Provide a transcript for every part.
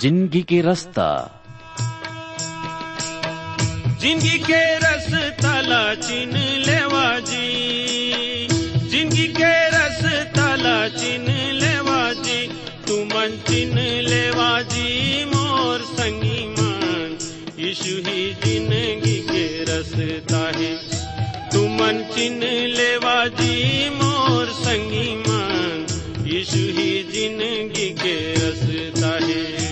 ज़िंदगी के रास्ता। ज़िंदगी के रस तला चिन लेवा जी। ज़िंदगी के रस तला चिन लेवा जी। तू मन चिन लेवा जी, मोर संगी मान। यीशु ही ज़िंदगी के रसता है। तू मन चिन लेवा जी, मोर संगी मान। यीशु ही ज़िंदगी के रसता है।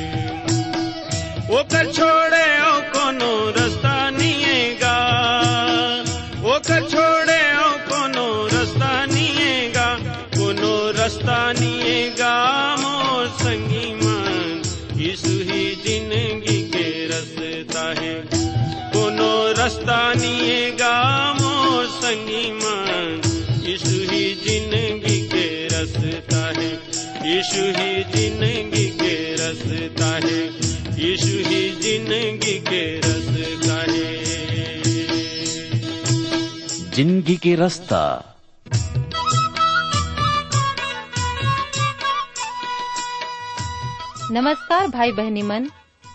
ओकर छोड़े ओ कोनो रास्ता निएगा। छोड़े ओ कोनो रास्ता निएगा। कोनो रास्ता निएगा ज़िंदगी के रास्ता है। कोनो रास्ता निएगा मोर संगी यीशु ही ज़िंदगी के रास्ता है। यीशु ज़िंदगी के रास्ता ज़िंदगी के रास्ता है। ज़िंदगी के रास्ता। नमस्कार भाई बहनी मन।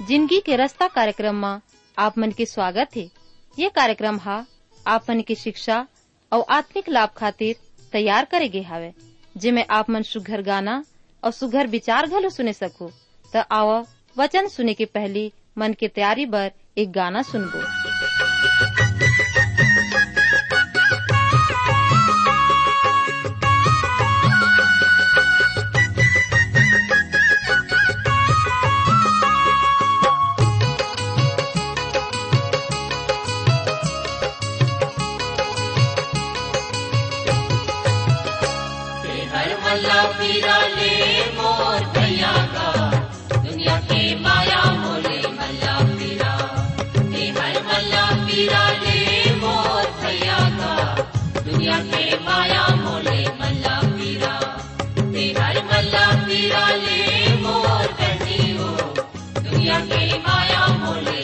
ज़िंदगी के रास्ता कार्यक्रम में आप मन के स्वागत है। ये कार्यक्रम हा आप मन की शिक्षा और आत्मिक लाभ खातिर तैयार करे गे हावे। जिमे आप मन सुघर गाना और सुघर विचार घलो सुने सको। तो आओ वचन सुने के पहली मन के तैयारी बर एक गाना सुनबो। पीरा ले मोर माया मोले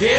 जे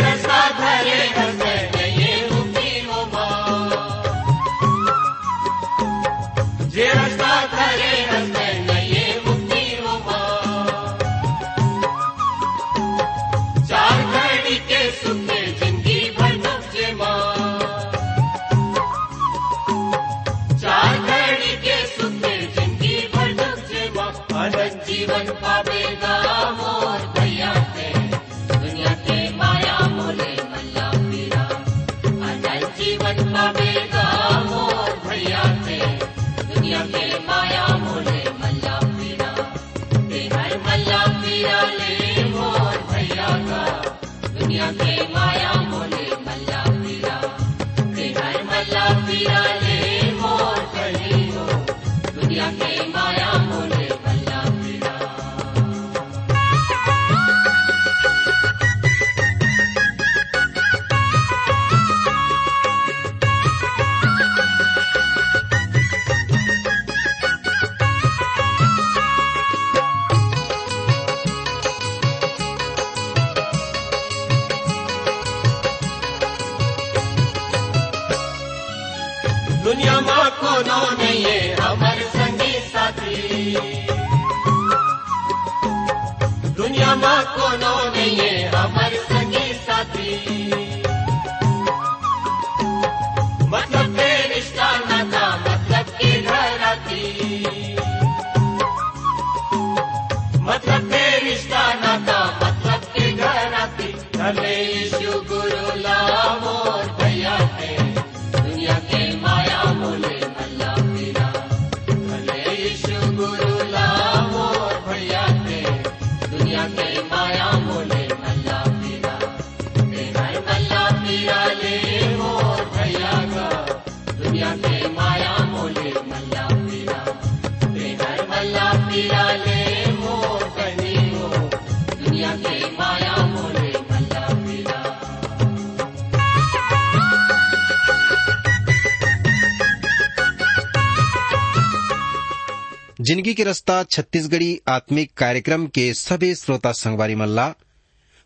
के रस्ता छत्तीसगढ़ी आत्मिक कार्यक्रम के सभी श्रोता संगवारी मल्ला,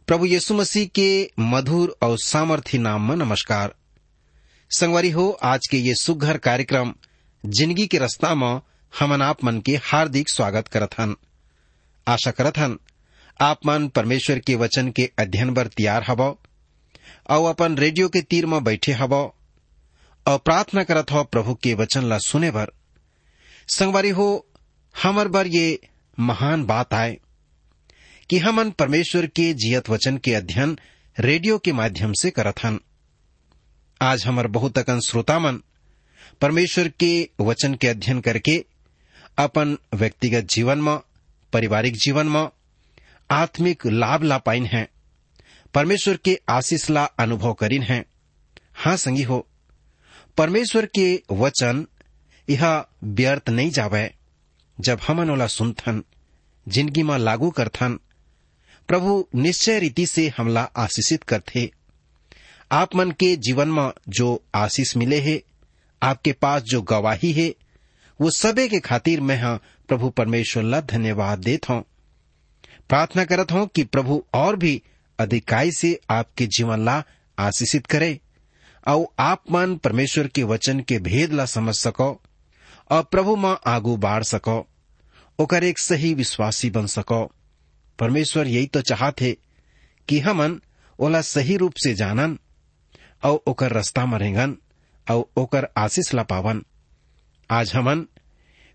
प्रभु यीशु मसीह के मधुर और सामर्थी नाम में नमस्कार। संगवारी हो, आज के ये सुघर कार्यक्रम ज़िंदगी के रस्ता में हमन आप मन के हार्दिक स्वागत करत हन। आशा करत हन, आप मन परमेश्वर के वचन के अध्ययन बर तैयार हव, और अपन रेडियो के तीर में बैठे हव, और प्रार्थना करत हो प्रभु के वचन ला सुने बर। संगवारी हो हमर बर ये महान बात आए कि हमन परमेश्वर के जियत वचन के अध्ययन रेडियो के माध्यम से करत हन। आज हमर बहुत अकन श्रोता मन परमेश्वर के वचन के अध्ययन करके अपन व्यक्तिगत जीवन में, पारिवारिक जीवन में, आत्मिक लाभ ला पाइन है। परमेश्वर के आशीष ला अनुभव करीन है। हाँ संगी हो, परमेश्वर के वचन यह व्यर्थ नहीं जावे। जब हमन ओला सुनथन ज़िंदगी में लागू करथन, प्रभु निश्चय रीति से हमला आशीषित करथे। आप मन के जीवन में जो आशीष मिले है, आपके पास जो गवाही है, वो सबे के खातिर मैं हाँ प्रभु परमेश्वर ला धन्यवाद देता हूँ। प्रार्थना करत हूँ कि प्रभु और भी अधिकाई से आपके जीवन ला आशीषित करे। और आप मन परमेश्वर के वचन के भेद ला समझ सको। और प्रभु माँ आगू बाढ़ सको, ओकर एक सही विश्वासी बन सको। परमेश्वर यही तो चाहते कि हमन ओला सही रूप से जानन और ओकर रास्ता में रेंगन और ओकर आशीष ला पावन। आज हमन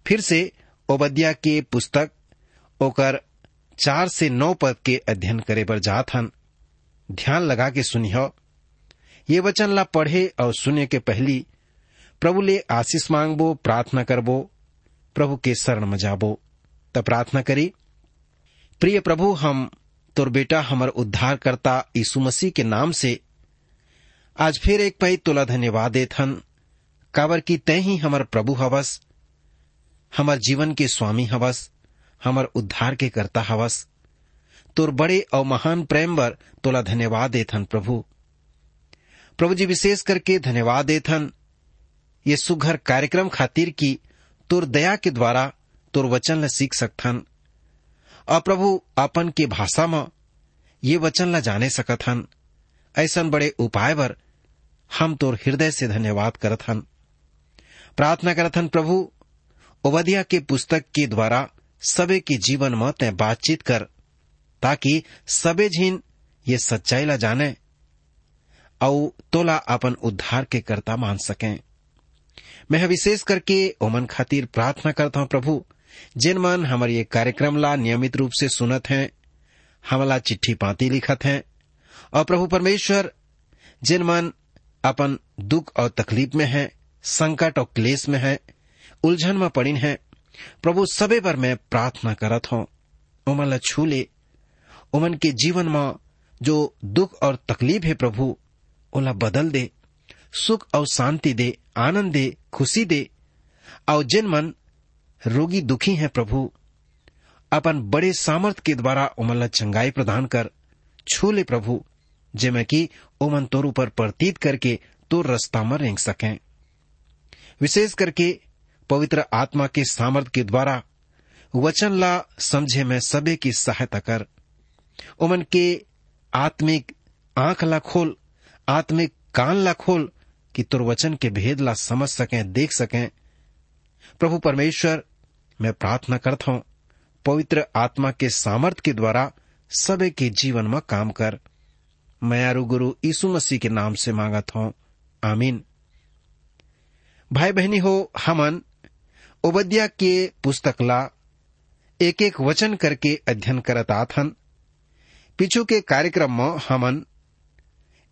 फिर से ओबदिया के पुस्तक ओकर चार से नौ पद के अध्ययन करे बर जात हन। ध्यान लगा के सुनिह। ये वचन ला पढ़े और सुने के पहली प्रभु ले आशीष मांगबो, प्रार्थना करबो, प्रभु के शरण में जाबो। तब प्रार्थना करी, प्रिय प्रभु, हम तोर बेटा हमर उद्धार करता यीशु मसीह के नाम से आज फिर एक पई तोला धन्यवाद देथन काबर की तय ही हमर प्रभु हवस, हमर जीवन के स्वामी हवस, हमर उद्धार के करता हवस। तोर बड़े और महान प्रेम बर तोला धन्यवाद देथन प्रभु। प्रभु जी विशेष करके धन्यवाद देथन ये सुघर कार्यक्रम खातिर की तोर दया के द्वारा तुर वचन ला सीख सकथन। और प्रभु अपन के भाषा में ये वचन ला जाने सकत हन ऐसन बड़े उपाय बर हम तोर हृदय से धन्यवाद करत हन प्रार्थना करत हन प्रभु, ओबदिया के पुस्तक के द्वारा सबे के जीवन में तय बातचीत कर, ताकि सबे झीन ये सच्चाई ला जाने और तोला अपन उद्धार के कर्ता मान सकें। मैं विशेष करके ओमन खातिर प्रार्थना करता हूँ, प्रभु, जिन मन हमारे ये कार्यक्रम ला नियमित रूप से सुनत हैं, हमला चिट्ठी पाती लिखत हैं, और प्रभु परमेश्वर, जिन मन अपन दुख और तकलीफ़ में है, संकट और क्लेश में है, उलझन में पड़ीन है, प्रभु सबे पर मैं प्रार्थना करत हूँ। उमन ला छू ले उमन के जीवन में जो दुख और तकलीफ़ है, प्रभु, ओला बदल दे। सुख और शांति दे, आनंद दे, खुशी दे। और जिन मन रोगी दुखी हैं प्रभु, अपन बड़े सामर्थ के द्वारा उमन ला चंगाई प्रदान कर, छू ले प्रभु जिमें कि उमन तोर ऊपर प्रतीत करके तो रस्ता में रेंग सकें। विशेष करके पवित्र आत्मा के सामर्थ के द्वारा वचन ला समझे में सबे की सहायता कर। उमन के आत्मिक आँख ला खोल, आत्मिक कान ला खोल कि तुर वचन के भेद ला समझ सकें, देख सकें। प्रभु परमेश्वर, मैं प्रार्थना करता हूँ, पवित्र आत्मा के सामर्थ्य के द्वारा सबे के जीवन में काम कर। मैं आरु गुरु यीशु मसीह के नाम से मांगत हूँ। आमीन। भाई बहनी हो, हमन, ओबद्या के पुस्तक ला एक एक वचन करके अध्ययन करत आथन। पिछू के कार्यक्रम में हमन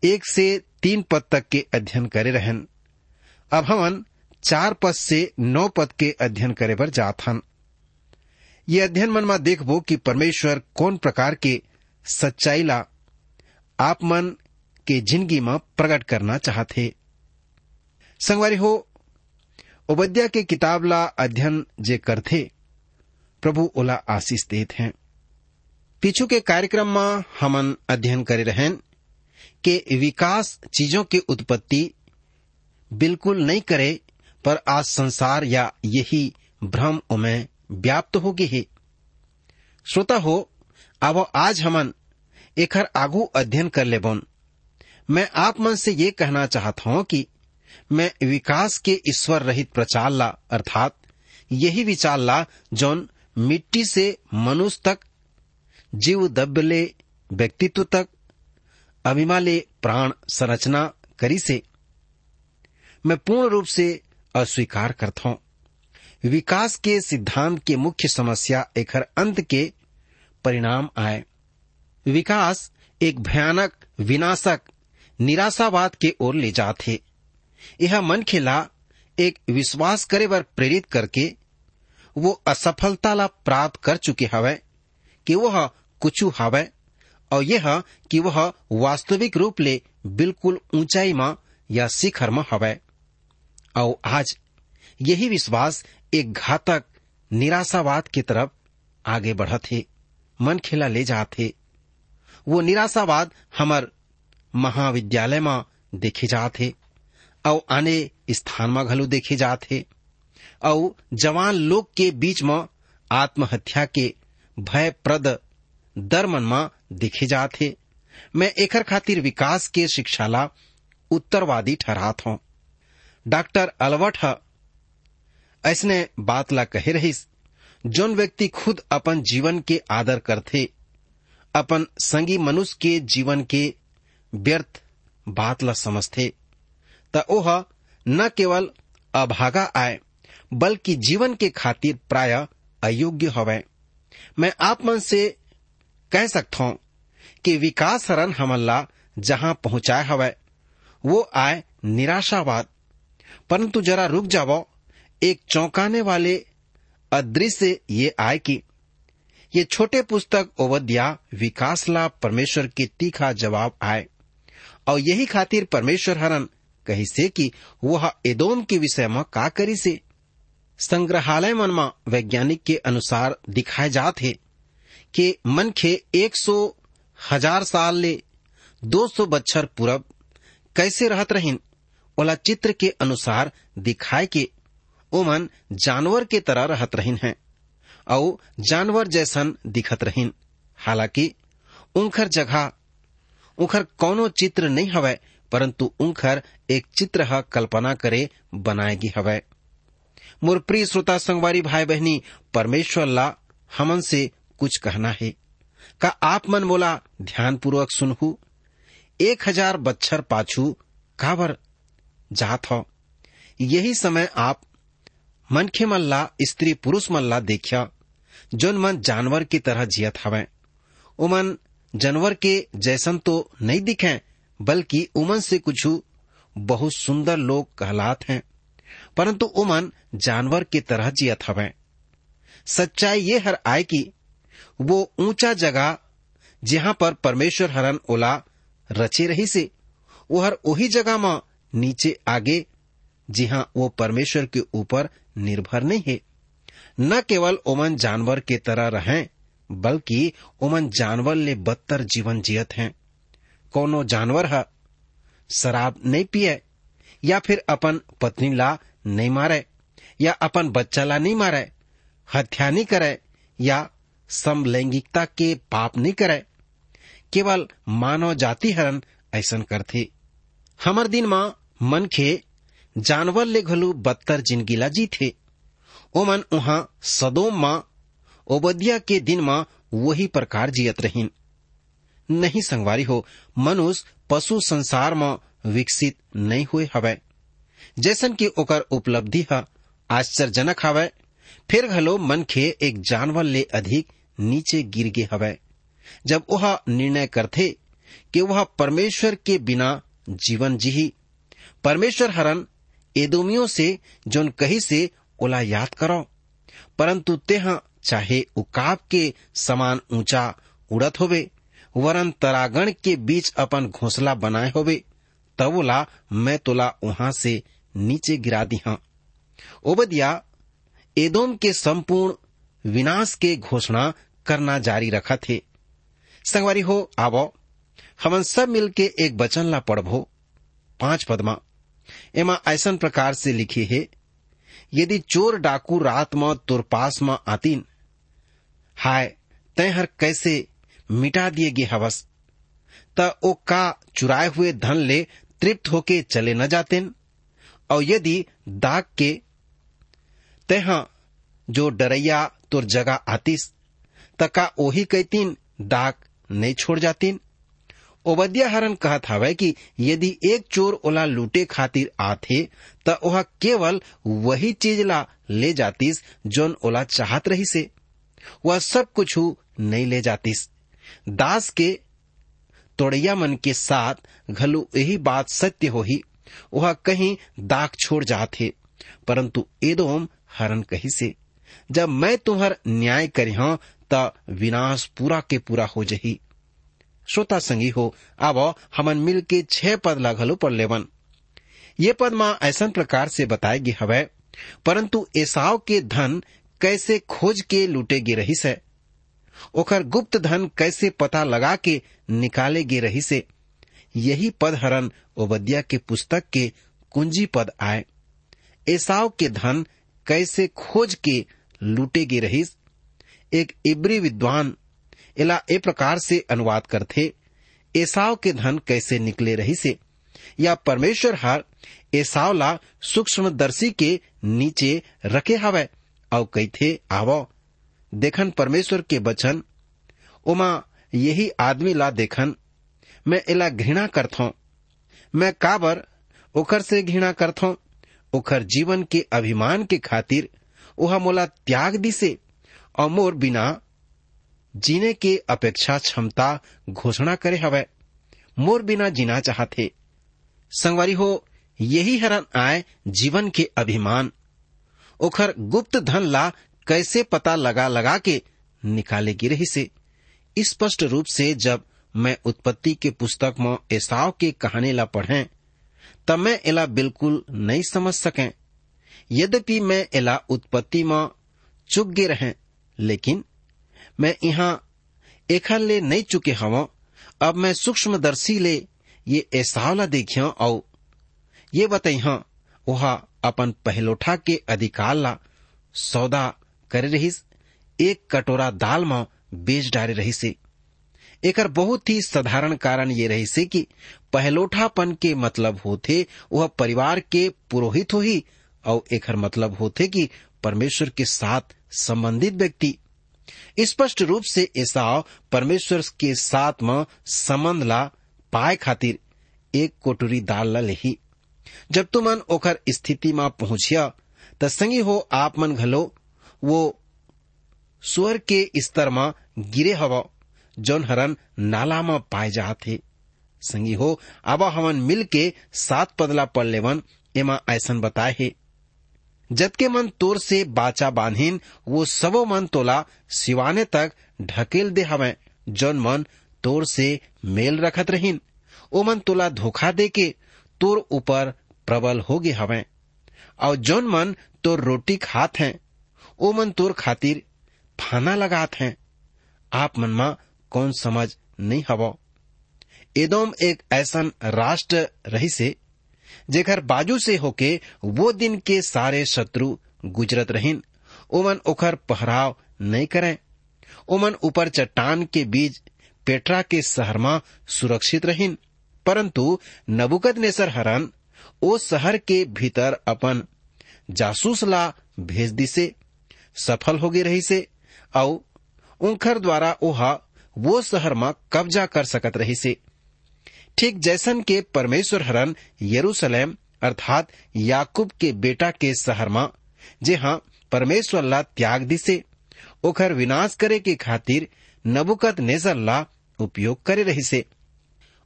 एक से तीन पद तक के अध्ययन करे रहन। अब हमन चार पद से नौ पद के अध्ययन करे बर जात हन ये अध्ययन मन में देखबो कि परमेश्वर कौन प्रकार के सच्चाई ला आप मन के ज़िंदगी में प्रकट करना चाहते संगवारी हो उबद्या के किताब ला अध्ययन जे करथे, प्रभु ओला आशीष देते हैं। पीछू के कार्यक्रम में हमन अध्ययन करे रहन। के विकास चीज़ों की उत्पत्ति बिल्कुल नहीं करे, पर आज संसार या यही भ्रम उमें व्याप्त होगी ही। श्रोता हो, अब आज हमन एकर आगू अध्ययन कर ले बोन मैं आप मन से ये कहना चाहता हूँ कि मैं विकास के ईश्वर रहित प्रचार ला, अर्थात यही विचार ला, जौन मिट्टी से मनुष्य तक, जीव दब्य ले व्यक्तित्व तक ले प्राण संरचना करी से मैं पूर्ण रूप से अस्वीकार करता हूँ। विकास के सिद्धांत के मुख्य समस्या एक अंत के परिणाम आए। विकास एक भयानक, विनाशक, निराशावाद के ओर ले जाते। यह मन खेला एक विश्वास करे पर प्रेरित करके वो असफलता ला प्राप्त कर चुके हवे कि वह कुछ हवे। और यह कि वह वास्तविक रूप ले बिल्कुल ऊंचाई में या शिखर में हवे। और आज यही विश्वास एक घातक निराशावाद की तरफ़ आगे बढ़त है मन खेला ले जाते। वो निराशावाद हमार महाविद्यालय में देखे जाते, और आने स्थान में घलो देखे जाते। और जवान लोग के बीच में आत्महत्या के भयप्रद दर मन में देखे जाते मैं एकर खातिर विकास के शिक्षा ला उत्तरवादी ठहरात हूँ। डॉक्टर अलवर्ट ऐसने बात ला कहे रहीस, जोन व्यक्ति खुद अपन जीवन के आदर करथे, अपन संगी मनुष्य के जीवन के व्यर्थ बात ला समझथे, त ओह न केवल अभागा आए, बल्कि जीवन के खातिर प्राय अयोग्य हवे। मैं आप मन से कह सकता हूँ कि विकास हरन हमला जहाँ पहुँचाए हवे, वो आए निराशावाद। परंतु जरा रुक जाओ एक चौंकाने वाले अदृश्य ये आए कि ये छोटे पुस्तक ओवद्या विकास ला परमेश्वर के तीखा जवाब आए। और यही खातिर परमेश्वर हरन कही से कि वह एदोम के विषय में का करी से संग्रहालय मन में वैज्ञानिक के अनुसार दिखाए जात है। कि मन के एक सौ हज़ार साल ले दो सौ बच्छर पूरब कैसे रहत रहीन, ओला चित्र के अनुसार दिखाए के ओमन जानवर के तरह रहत रहीन है और जानवर जैसन दिखत रहीन। हालाँकि उनखर जगह, उनखर कोनो चित्र नहीं हवय परंतु उनखर एक चित्र ह कल्पना करे बनाएगी हवय मोर प्रिय श्रोता संगवारी भाई बहनी परमेश्वर ला हमन से कुछ कहना है। का आप मन मोला ध्यान पूर्वक सुनहू। एक हज़ार बच्छर पाछू काबर जात हो। यही समय आप मनखे मन ला, स्त्री पुरुष मन ला देखिया, जोन मन जानवर की तरह जियत हवे। उमन जानवर के जैसन तो नहीं दिखे, बल्कि उमन से कुछ बहुत सुंदर लोग कहलात हैं। परंतु उमन जानवर की तरह जियत हवे। सच्चाई ये हर आए कि वो ऊँचा जगह जहाँ पर परमेश्वर हरन ओला रचे रही से। वो हर वही जगह में नीचे आगे, जहाँ वो परमेश्वर के ऊपर निर्भर नहीं। है न केवल ओमन जानवर के तरह रहें, बल्कि ओमन जानवर ले बदतर जीवन जियत हैं। कोनो जानवर है, शराब नहीं पिए, या फिर अपन पत्नी ला नहीं मारे, या अपन बच्चा ला नहीं मारे, हत्या नहीं करे, या समलैंगिकता के पाप नहीं करे केवल मानव जाति हरन ऐसा करथे हमर दिन माँ मन के जानवर ले घलू बदतर ज़िंदगी ला जी थे। ओमन उहा सदोम माँ, ओबदिया के दिन माँ वही प्रकार जियत रहीन। नहीं संगवारी हो, मनुष्य पशु संसार में विकसित नहीं हुए हवे। जैसन कि ओकर उपलब्धि है आश्चर्यजनक हवे, फिर घलो मन के एक जानवर ले अधिक नीचे गिर गए हवे। जब वह निर्णय करथे कि वह परमेश्वर के बिना जीवन जी परमेश्वर हरन एदोमियों से जोन कही से ओला याद करो। परंतु तेह चाहे उकाब के समान ऊँचा उड़त होवे, वरन तरागण के बीच अपन घोंसला बनाए होवे, तब ओला मैं तोला वहाँ से नीचे गिरा दी हाँ। ओबदिया, एदोम के संपूर्ण विनाश के घोषणा करना जारी रखा थे संगवारी हो, आवो। हमन सब मिलके एक वचन ला पढ़बो। पाँच पदमा। एमा ऐसन प्रकार से लिखे है, यदि चोर डाकू रात में तोर पास में आतीन, हाय तय हर कैसे मिटा दिए गे हवस? त ओ का चुराए हुए धन ले तृप्त होके चले न जातेन? और यदि दाग के तह जो डरैया तुर जगह आतीस त का ओही कहतीन दाग नहीं छोड़ जातीन। ओबदिया हरन कहत हवे कि यदि एक चोर ओला लूटे खातिर आथे, त ओहा केवल वही चीज़ ला ले जातीस जोन ओला चाहत रही से वह सब कुछ नहीं ले जातीस। दास के तोड़ैया मन के साथ घलु यही बात सत्य हो ही वह कहीं दाग छोड़ जाते परंतु एदोम हरन कही से जब मैं तुम्हार न्याय करिहा त विनाश पूरा के पूरा हो जही। श्रोता संगी हो अब हमन मिल के छह पद ला घलो पढ़ लेवन। ये पद माँ ऐसा प्रकार से बताए गे हवै, परंतु एसाव के धन कैसे खोज के लूटे गे रही से ओकर गुप्त धन कैसे पता लगा के निकाले गे रही से यही पद हरन ओबदिया के पुस्तक के कुंजी पद आए। एसाव के धन कैसे खोज के लूटे गे रहीस? एक इब्री विद्वान इला ए प्रकार से अनुवाद करथे एसाव के धन कैसे निकले रही से या परमेश्वर हर एसाव ला सूक्ष्मदर्शी के नीचे रखे हवै? और कहथे, आवो। देखन परमेश्वर के बचन उमा, यही आदमी ला देखन। मैं एला घृणा करथो। मैं काबर ओकर से घृणा करथो? ओकर जीवन के अभिमान के खातिर ओहा मोला त्याग दिसे। और मोर बिना जीने के अपेक्षा क्षमता घोषणा करे हवै। मोर बिना जीना चाहते। संगवारी हो, यही हरन आए जीवन के अभिमान। ओखर गुप्त धन ला कैसे पता लगा लगा के निकाले गी रही से स्पष्ट रूप से जब मैं उत्पत्ति के पुस्तक में एसाव के कहानी ला पढ़े, तब मैं एला बिल्कुल नहीं समझ सके। यद्यपि मैं एला उत्पत्ति में चुक गे रहे लेकिन मैं यहाँ एखर ले नहीं चुके हव। अब मैं सूक्ष्मदर्शी ले ये एसाव ला देखिया और ये बताइहा वहा अपन पहलोठा के अधिकार ला सौदा करे रहीस, एक कटोरा दाल में बेच डारे रही से। एक बहुत ही साधारण कारण ये रही से कि पहलोठापन के मतलब होते वह परिवार के पुरोहित हो ही और एक मतलब होते कि परमेश्वर के साथ संबंधित व्यक्ति। स्पष्ट रूप से ऐसा परमेश्वर के साथ में संबंध ला पाए खातिर एक कोटरी दाल ला लेही। जब तुमन ओकर स्थिति में पहुंचिया त संगी हो आप मन घलो, वो स्वर के स्तर में गिरे हव, जौन हरन नाला में पाए जाते। संगी हो अब हमन मिल के सात पदला पढ़ लेवन, एमा ऐसन बताए हे। जबके मन तोर से बाचा बांधिन, वो सबो मन तोला सिवाने तक ढकेल दे हवे जौन मन तोर से मेल रखत रहीन। ओ मन तोला धोखा दे के तोर ऊपर प्रबल हो गे हवे और जौन मन तोर रोटी खात हैं, ओ मन तोर खातिर फाना लगात हैं। आप मन मा कौन समझ नहीं हवो। एदोम एक ऐसा राष्ट्र रही से जेकर बाजू से होके वो दिन के सारे शत्रु गुजरत रहीन, ओमन ओखर पहराव नहीं करें। ओमन ऊपर चट्टान के बीच पेट्रा के शहर में सुरक्षित रहीन। परंतु नबुकद नेसर हरन ओ शहर के भीतर अपन जासूस ला भेज दिसे, सफल हो गई रही से और उनखर द्वारा ओहा वो शहर में कब्जा कर सकत रही से ठीक जैसन के परमेश्वर हरन यरूशलेम, अर्थात याकूब के बेटा के शहर में जे हाँ परमेश्वर ला त्याग दिसे। ओखर विनाश करे के खातिर नबुकत नेजर ला उपयोग करे रही से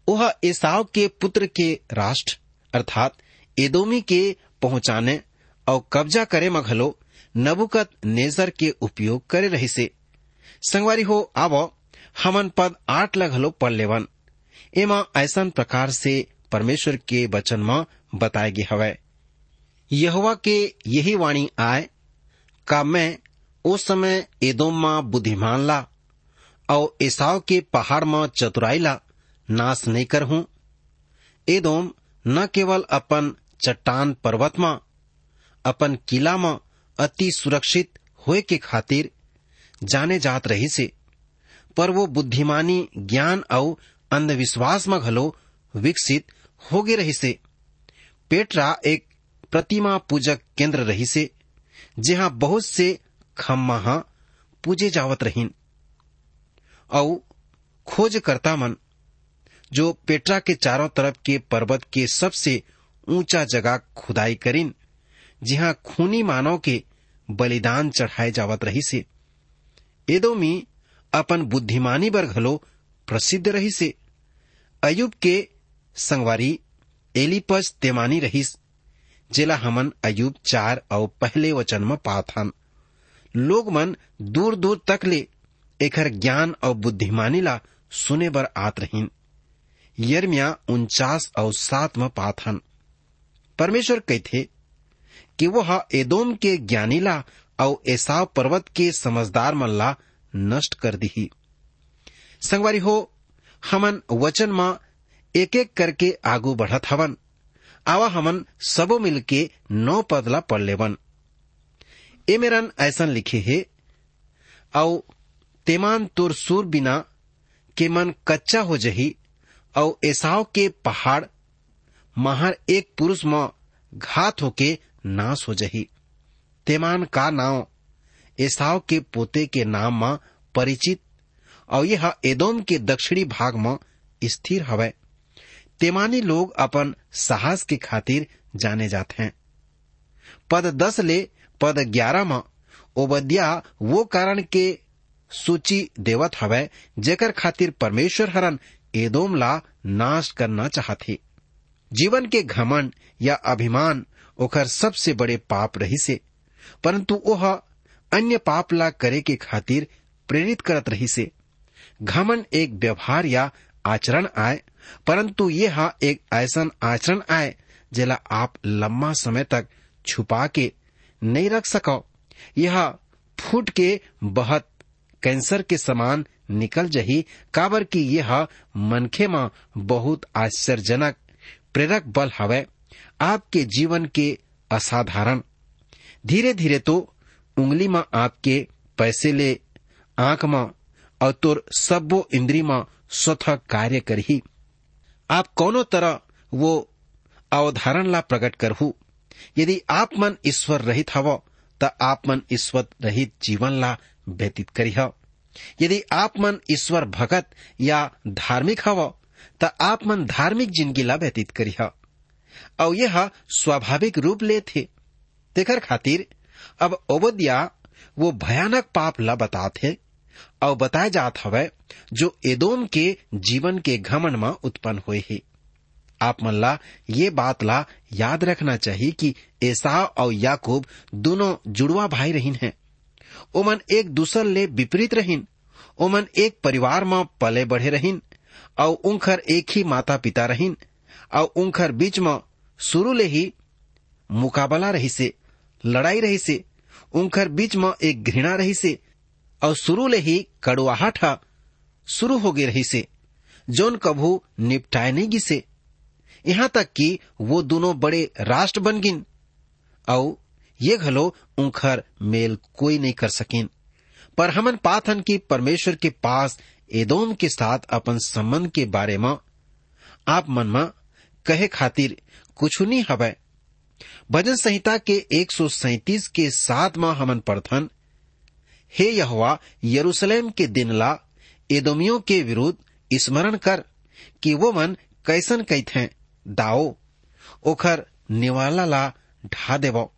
ओह एसाव के पुत्र के राष्ट्र, अर्थात एदोमी के पहुँचाने और कब्जा करे मघलो नबुकत नेजर के उपयोग करे रही से संगवारी हो, आवो, हमन पद आठ लगलो पढ़ लेवन। एमा ऐसा प्रकार से परमेश्वर के वचन में बताए गे हवै। यहवा के यही वाणी आए, का मैं उस समय एदोम में बुद्धिमान ला और एसाव के पहाड़ में चतुराई ला, नाश नहीं कर हूँ एदोम न केवल अपन चट्टान पर्वत में, अपन किला में अति सुरक्षित होए के खातिर जाने जात रही से, पर वो बुद्धिमानी ज्ञान और हो गए रही से पेट्रा एक प्रतिमा पूजक केंद्र रही से जहाँ बहुत से खम्मा पूजे जावत रहीन। और खोजकर्ता मन, जो पेट्रा के चारों तरफ़ के पर्वत के सबसे ऊँचा जगह खुदाई करीन, जहाँ खूनी मानव के बलिदान चढ़ाए जावत रही से एदोमी अपन बुद्धिमानी बर घलो प्रसिद्ध रही से अयुब के संगवारी एलिपस तेमानी रहीस, जेला हमन अयुब चार और पहले वचन में पात हन। लोग मन दूर दूर तक ले एकर ज्ञान और बुद्धिमानी ला सुने बर आत रहीन। यर्मिया उनचास और सात में पात हन। परमेश्वर कहते कि वह एदोम के ज्ञानी ला और एसाव पर्वत के समझदार मन ला नष्ट कर दी संगवारी हो, हमन वचन में एक एक करके आगू बढ़त हवन। आवा हमन सबो मिलके नौ पदला पढ़ लेवन। ए मेरन ऐसन लिखे है औ तेमान तुर सूर बिना के मन कच्चा हो जही और एसाव के पहाड़ महर एक पुरुष म घात होके नाश हो जही। तेमान का नाव एसाव के पोते के नाम म परिचित और यह एदोम के दक्षिणी भाग में स्थिर हवय तेमानी लोग अपन साहस के खातिर जाने जाते हैं। पद दस ले, पद ग्यारह में, ओबद्या वो कारण के सूची देवत हवय जेकर खातिर परमेश्वर हरन एदोम ला नाश करना चाहते। जीवन के घमन या अभिमान ओकर सबसे बड़े पाप रही से परंतु वह अन्य पाप ला करे के खातिर प्रेरित करत रही से घमन एक व्यवहार या आचरण आए, परंतु यह एक ऐसा आचरण आए, जेला आप लंबा समय तक छुपा के नहीं रख सको। यह फूट के बहत कैंसर के समान निकल जही, काबर की यह मनखे में बहुत आश्चर्यजनक प्रेरक बल हवे, आपके जीवन के असाधारण। धीरे धीरे तो उंगली में आपके पैसे ले, आँख में और सबो इंद्री में स्वतः कार्य करही आप कोनो तरह वो अवधारण ला प्रकट करहु। यदि आप मन ईश्वर रहित हव, त आप मन ईश्वर रहित जीवन ला व्यतीत करीह यदि आप मन ईश्वर भगत या धार्मिक हव, त आप मन धार्मिक ज़िंदगी ला व्यतीत करीह और यह स्वाभाविक रूप ले थे। तेकर खातिर अब ओबदिया वो भयानक पाप ला बताते और बताए जात हवय जो एदोम के जीवन के घमन में उत्पन्न हुए है। आप मन ला, ये बात ला याद रखना चाहिए कि एसाव और याकूब दोनों जुड़वा भाई रहीन हैं। ओमन एक दूसर ले विपरीत रहीन ओमन एक परिवार में पले बढ़े रहीन, और उनखर एक ही माता पिता रहीन, और उनखर बीच में शुरू ले ही मुकाबला रही से, लड़ाई रही से, उनखर बीच में एक घृणा रही से और शुरू ले ही कड़वाहट शुरू हो गई रही से, जोन कभू निपटाए नहीं गिसे यहाँ तक कि वो दोनों बड़े राष्ट्र बन गिन और ये घलो उनखर मेल कोई नहीं कर सकिन। पर हमन पाथन की परमेश्वर के पास एदोम के साथ अपन संबंध के बारे में आप मन में कहे खातिर कुछ नहीं हवय भजन संहिता के एक सौ सैतीस के साथ में हमन पढ़थन हे यहोवा, यरूशलेम के दिन ला, एदोमियों के विरुद्ध स्मरण कर कि वो मन कैसन कहते दाओ, ओखर निवाला ला ढा देवो।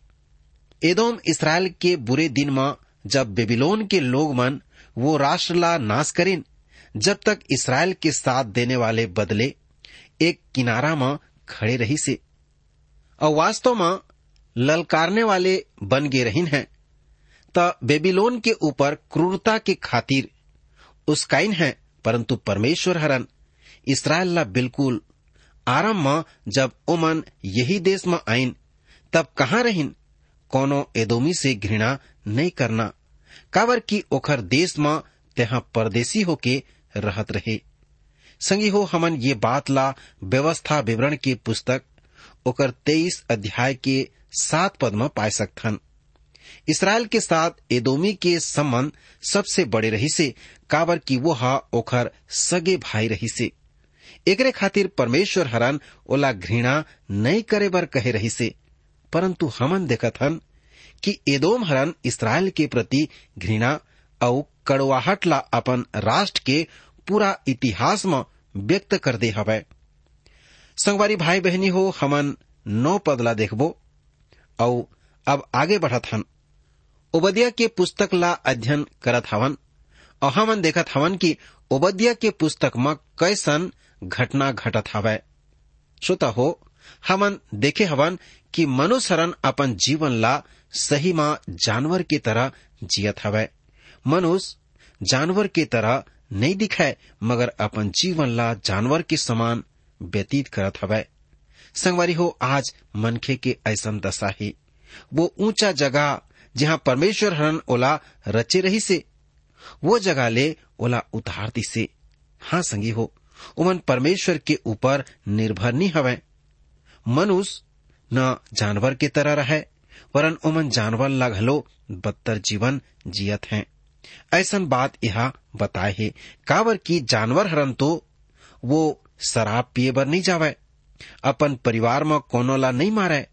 एदोम, इसराइल के बुरे दिन में, जब बेबीलोन के लोग मन वो राष्ट्र ला नाश करिन, जब तक इसराइल के साथ देने वाले बदले एक किनारा में खड़े रही से और वास्तव में ललकारने वाले बन गए रहीन हैं। त बेबीलोन के ऊपर क्रूरता के खातिर उसकाइन है, परंतु परमेश्वर हरन, इसराइल ला बिल्कुल आरंभ में जब ओमन यही देश में आइन तब कहाँ रहीन? कोनो एदोमी से घृणा नहीं करना। काबर की ओखर देश में तेहा परदेसी होके रहत रहे। संगी हो, हमन ये बात ला व्यवस्था विवरण के पुस्तक ओकर तेईस अध्याय के सात पद में पाए सकथन। इसराइल के साथ एदोमी के संबंध सबसे बड़े रही से काबर की वो हा ओखर सगे भाई रही से एकरे खातिर परमेश्वर हरन ओला घृणा नहीं करे बर कहे रही से परंतु हमन देखत हन कि एदोम हरन इसराइल के प्रति घृणा और कड़वाहट ला अपन राष्ट्र के पूरा इतिहास में व्यक्त कर दे हवै। संगवारी भाई बहनी हो, हमन नौ पदला देखबो। और अब आगे बढ़त हन। ओबदिया के पुस्तक ला अध्ययन करत हवन। और हमन देखत हवन कि ओबदिया के पुस्तक में कैसन घटना घटत हवै। श्रोता हो, हमन देखे हवन कि मनुष्यरन अपन जीवन ला सही माँ जानवर की तरह जियत हवै। मनुष्य जानवर की तरह नहीं दिखाए मगर अपन जीवन ला जानवर के समान व्यतीत करत हवै। संगवारी हो, आज मनखे के ऐसा दशा है। वो ऊँचा जगह जहाँ परमेश्वर हरन ओला रचे रही से, वो जगह ले ओला उतार दी से। हाँ संगी हो, उमन परमेश्वर के ऊपर निर्भर नहीं हवे। मनुष्य न जानवर के तरह रहे, वरन उमन जानवर ला घलो बदतर जीवन जियत हैं। ऐसन बात यहाँ बताए है, कावर की जानवर हरन तो वो शराब पिए बर नहीं जावे। अपन परिवार में कोनो ला नहीं मारे।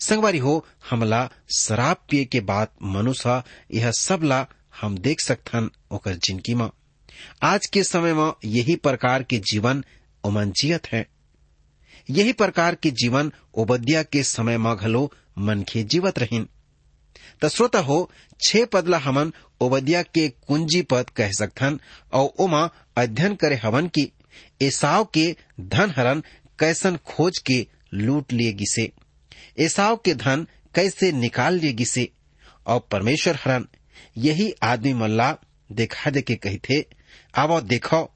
संगवारी हो, हमला शराब पिए के बाद मनुष्य, यह सब ला हम देख सकथन ओकर ज़िंदगी में। आज के समय में यही प्रकार के जीवन उमन जियत है। यही प्रकार के जीवन ओबदिया के समय में घलो मनखे जीवत रहीन। त हो, छह पदला हमन ओबदिया के कुंजी पद कह सकथन और ओमा अध्ययन करे हवन की एसाव के धन हरन कैसन खोज के लूट लिए गिसे। एसाव के धन कैसे निकाल लिए गिसे और परमेश्वर हरन, यही आदमी मल्ला देखा के कही थे, आवो देखो,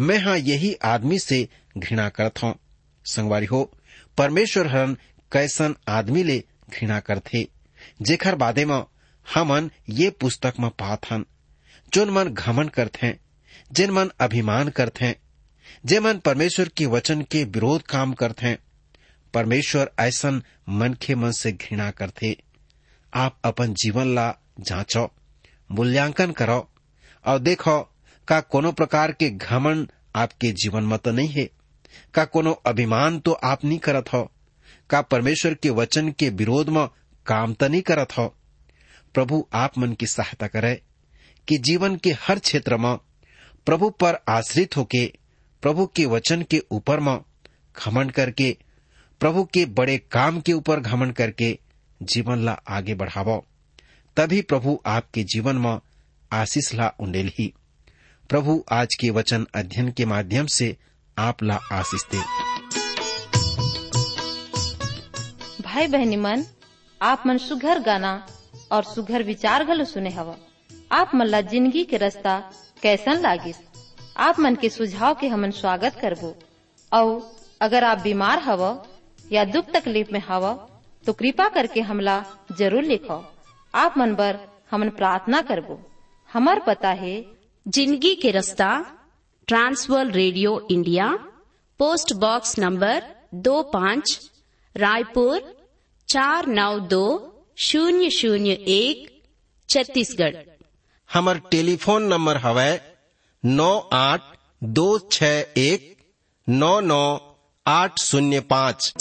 मैं हाँ यही आदमी से घृणा करता हूँ। संगवारी हो, परमेश्वर हरन कैसन आदमी ले घृणा करथे, जेखर बादे में हमन ये पुस्तक में पात हन। जोन मन घमन करथे, जिन मन अभिमान करथे जे मन परमेश्वर के वचन के विरोध काम करथे परमेश्वर ऐसन मन के मन से घृणा करथे। आप अपन जीवन ला जांचो, मूल्यांकन करो, और देखो, का कोनो प्रकार के घमन आपके जीवन में तो नहीं है, का कोनो अभिमान तो आप नहीं करत हो, का परमेश्वर के वचन के विरोध में काम तो नहीं करत हो। प्रभु आप मन की सहायता करे कि जीवन के हर क्षेत्र में प्रभु पर आश्रित होके, प्रभु के वचन के ऊपर में घमंड करके प्रभु के बड़े काम के ऊपर घमंड करके जीवन ला आगे बढ़ावो। तभी प्रभु आपके जीवन में आशीष ला उंडेल। ही प्रभु आज के वचन अध्ययन के माध्यम से आप ला आशीष दे। भाई बहनी मन, आप मन सुघर गाना और सुघर विचार घलो सुने हवा। आप मन ला ज़िंदगी के रास्ता कैसन लागिस? आप मन के सुझाव के हमन स्वागत करबो। और अगर आप बीमार हव या दुख तकलीफ़ में हवा तो कृपा करके हमला ज़रूर लिखो। आप मन बर हमन प्रार्थना करबो। हमार पता है ज़िंदगी के रास्ता transworld radio India post box number दो पाँच रायपुर चार नौ दो शून्य शून्य एक छत्तीसगढ़। हमर टेलीफोन नंबर हवा नौ आठ दो छ एक नौ नौ आठ शून्य पाँच।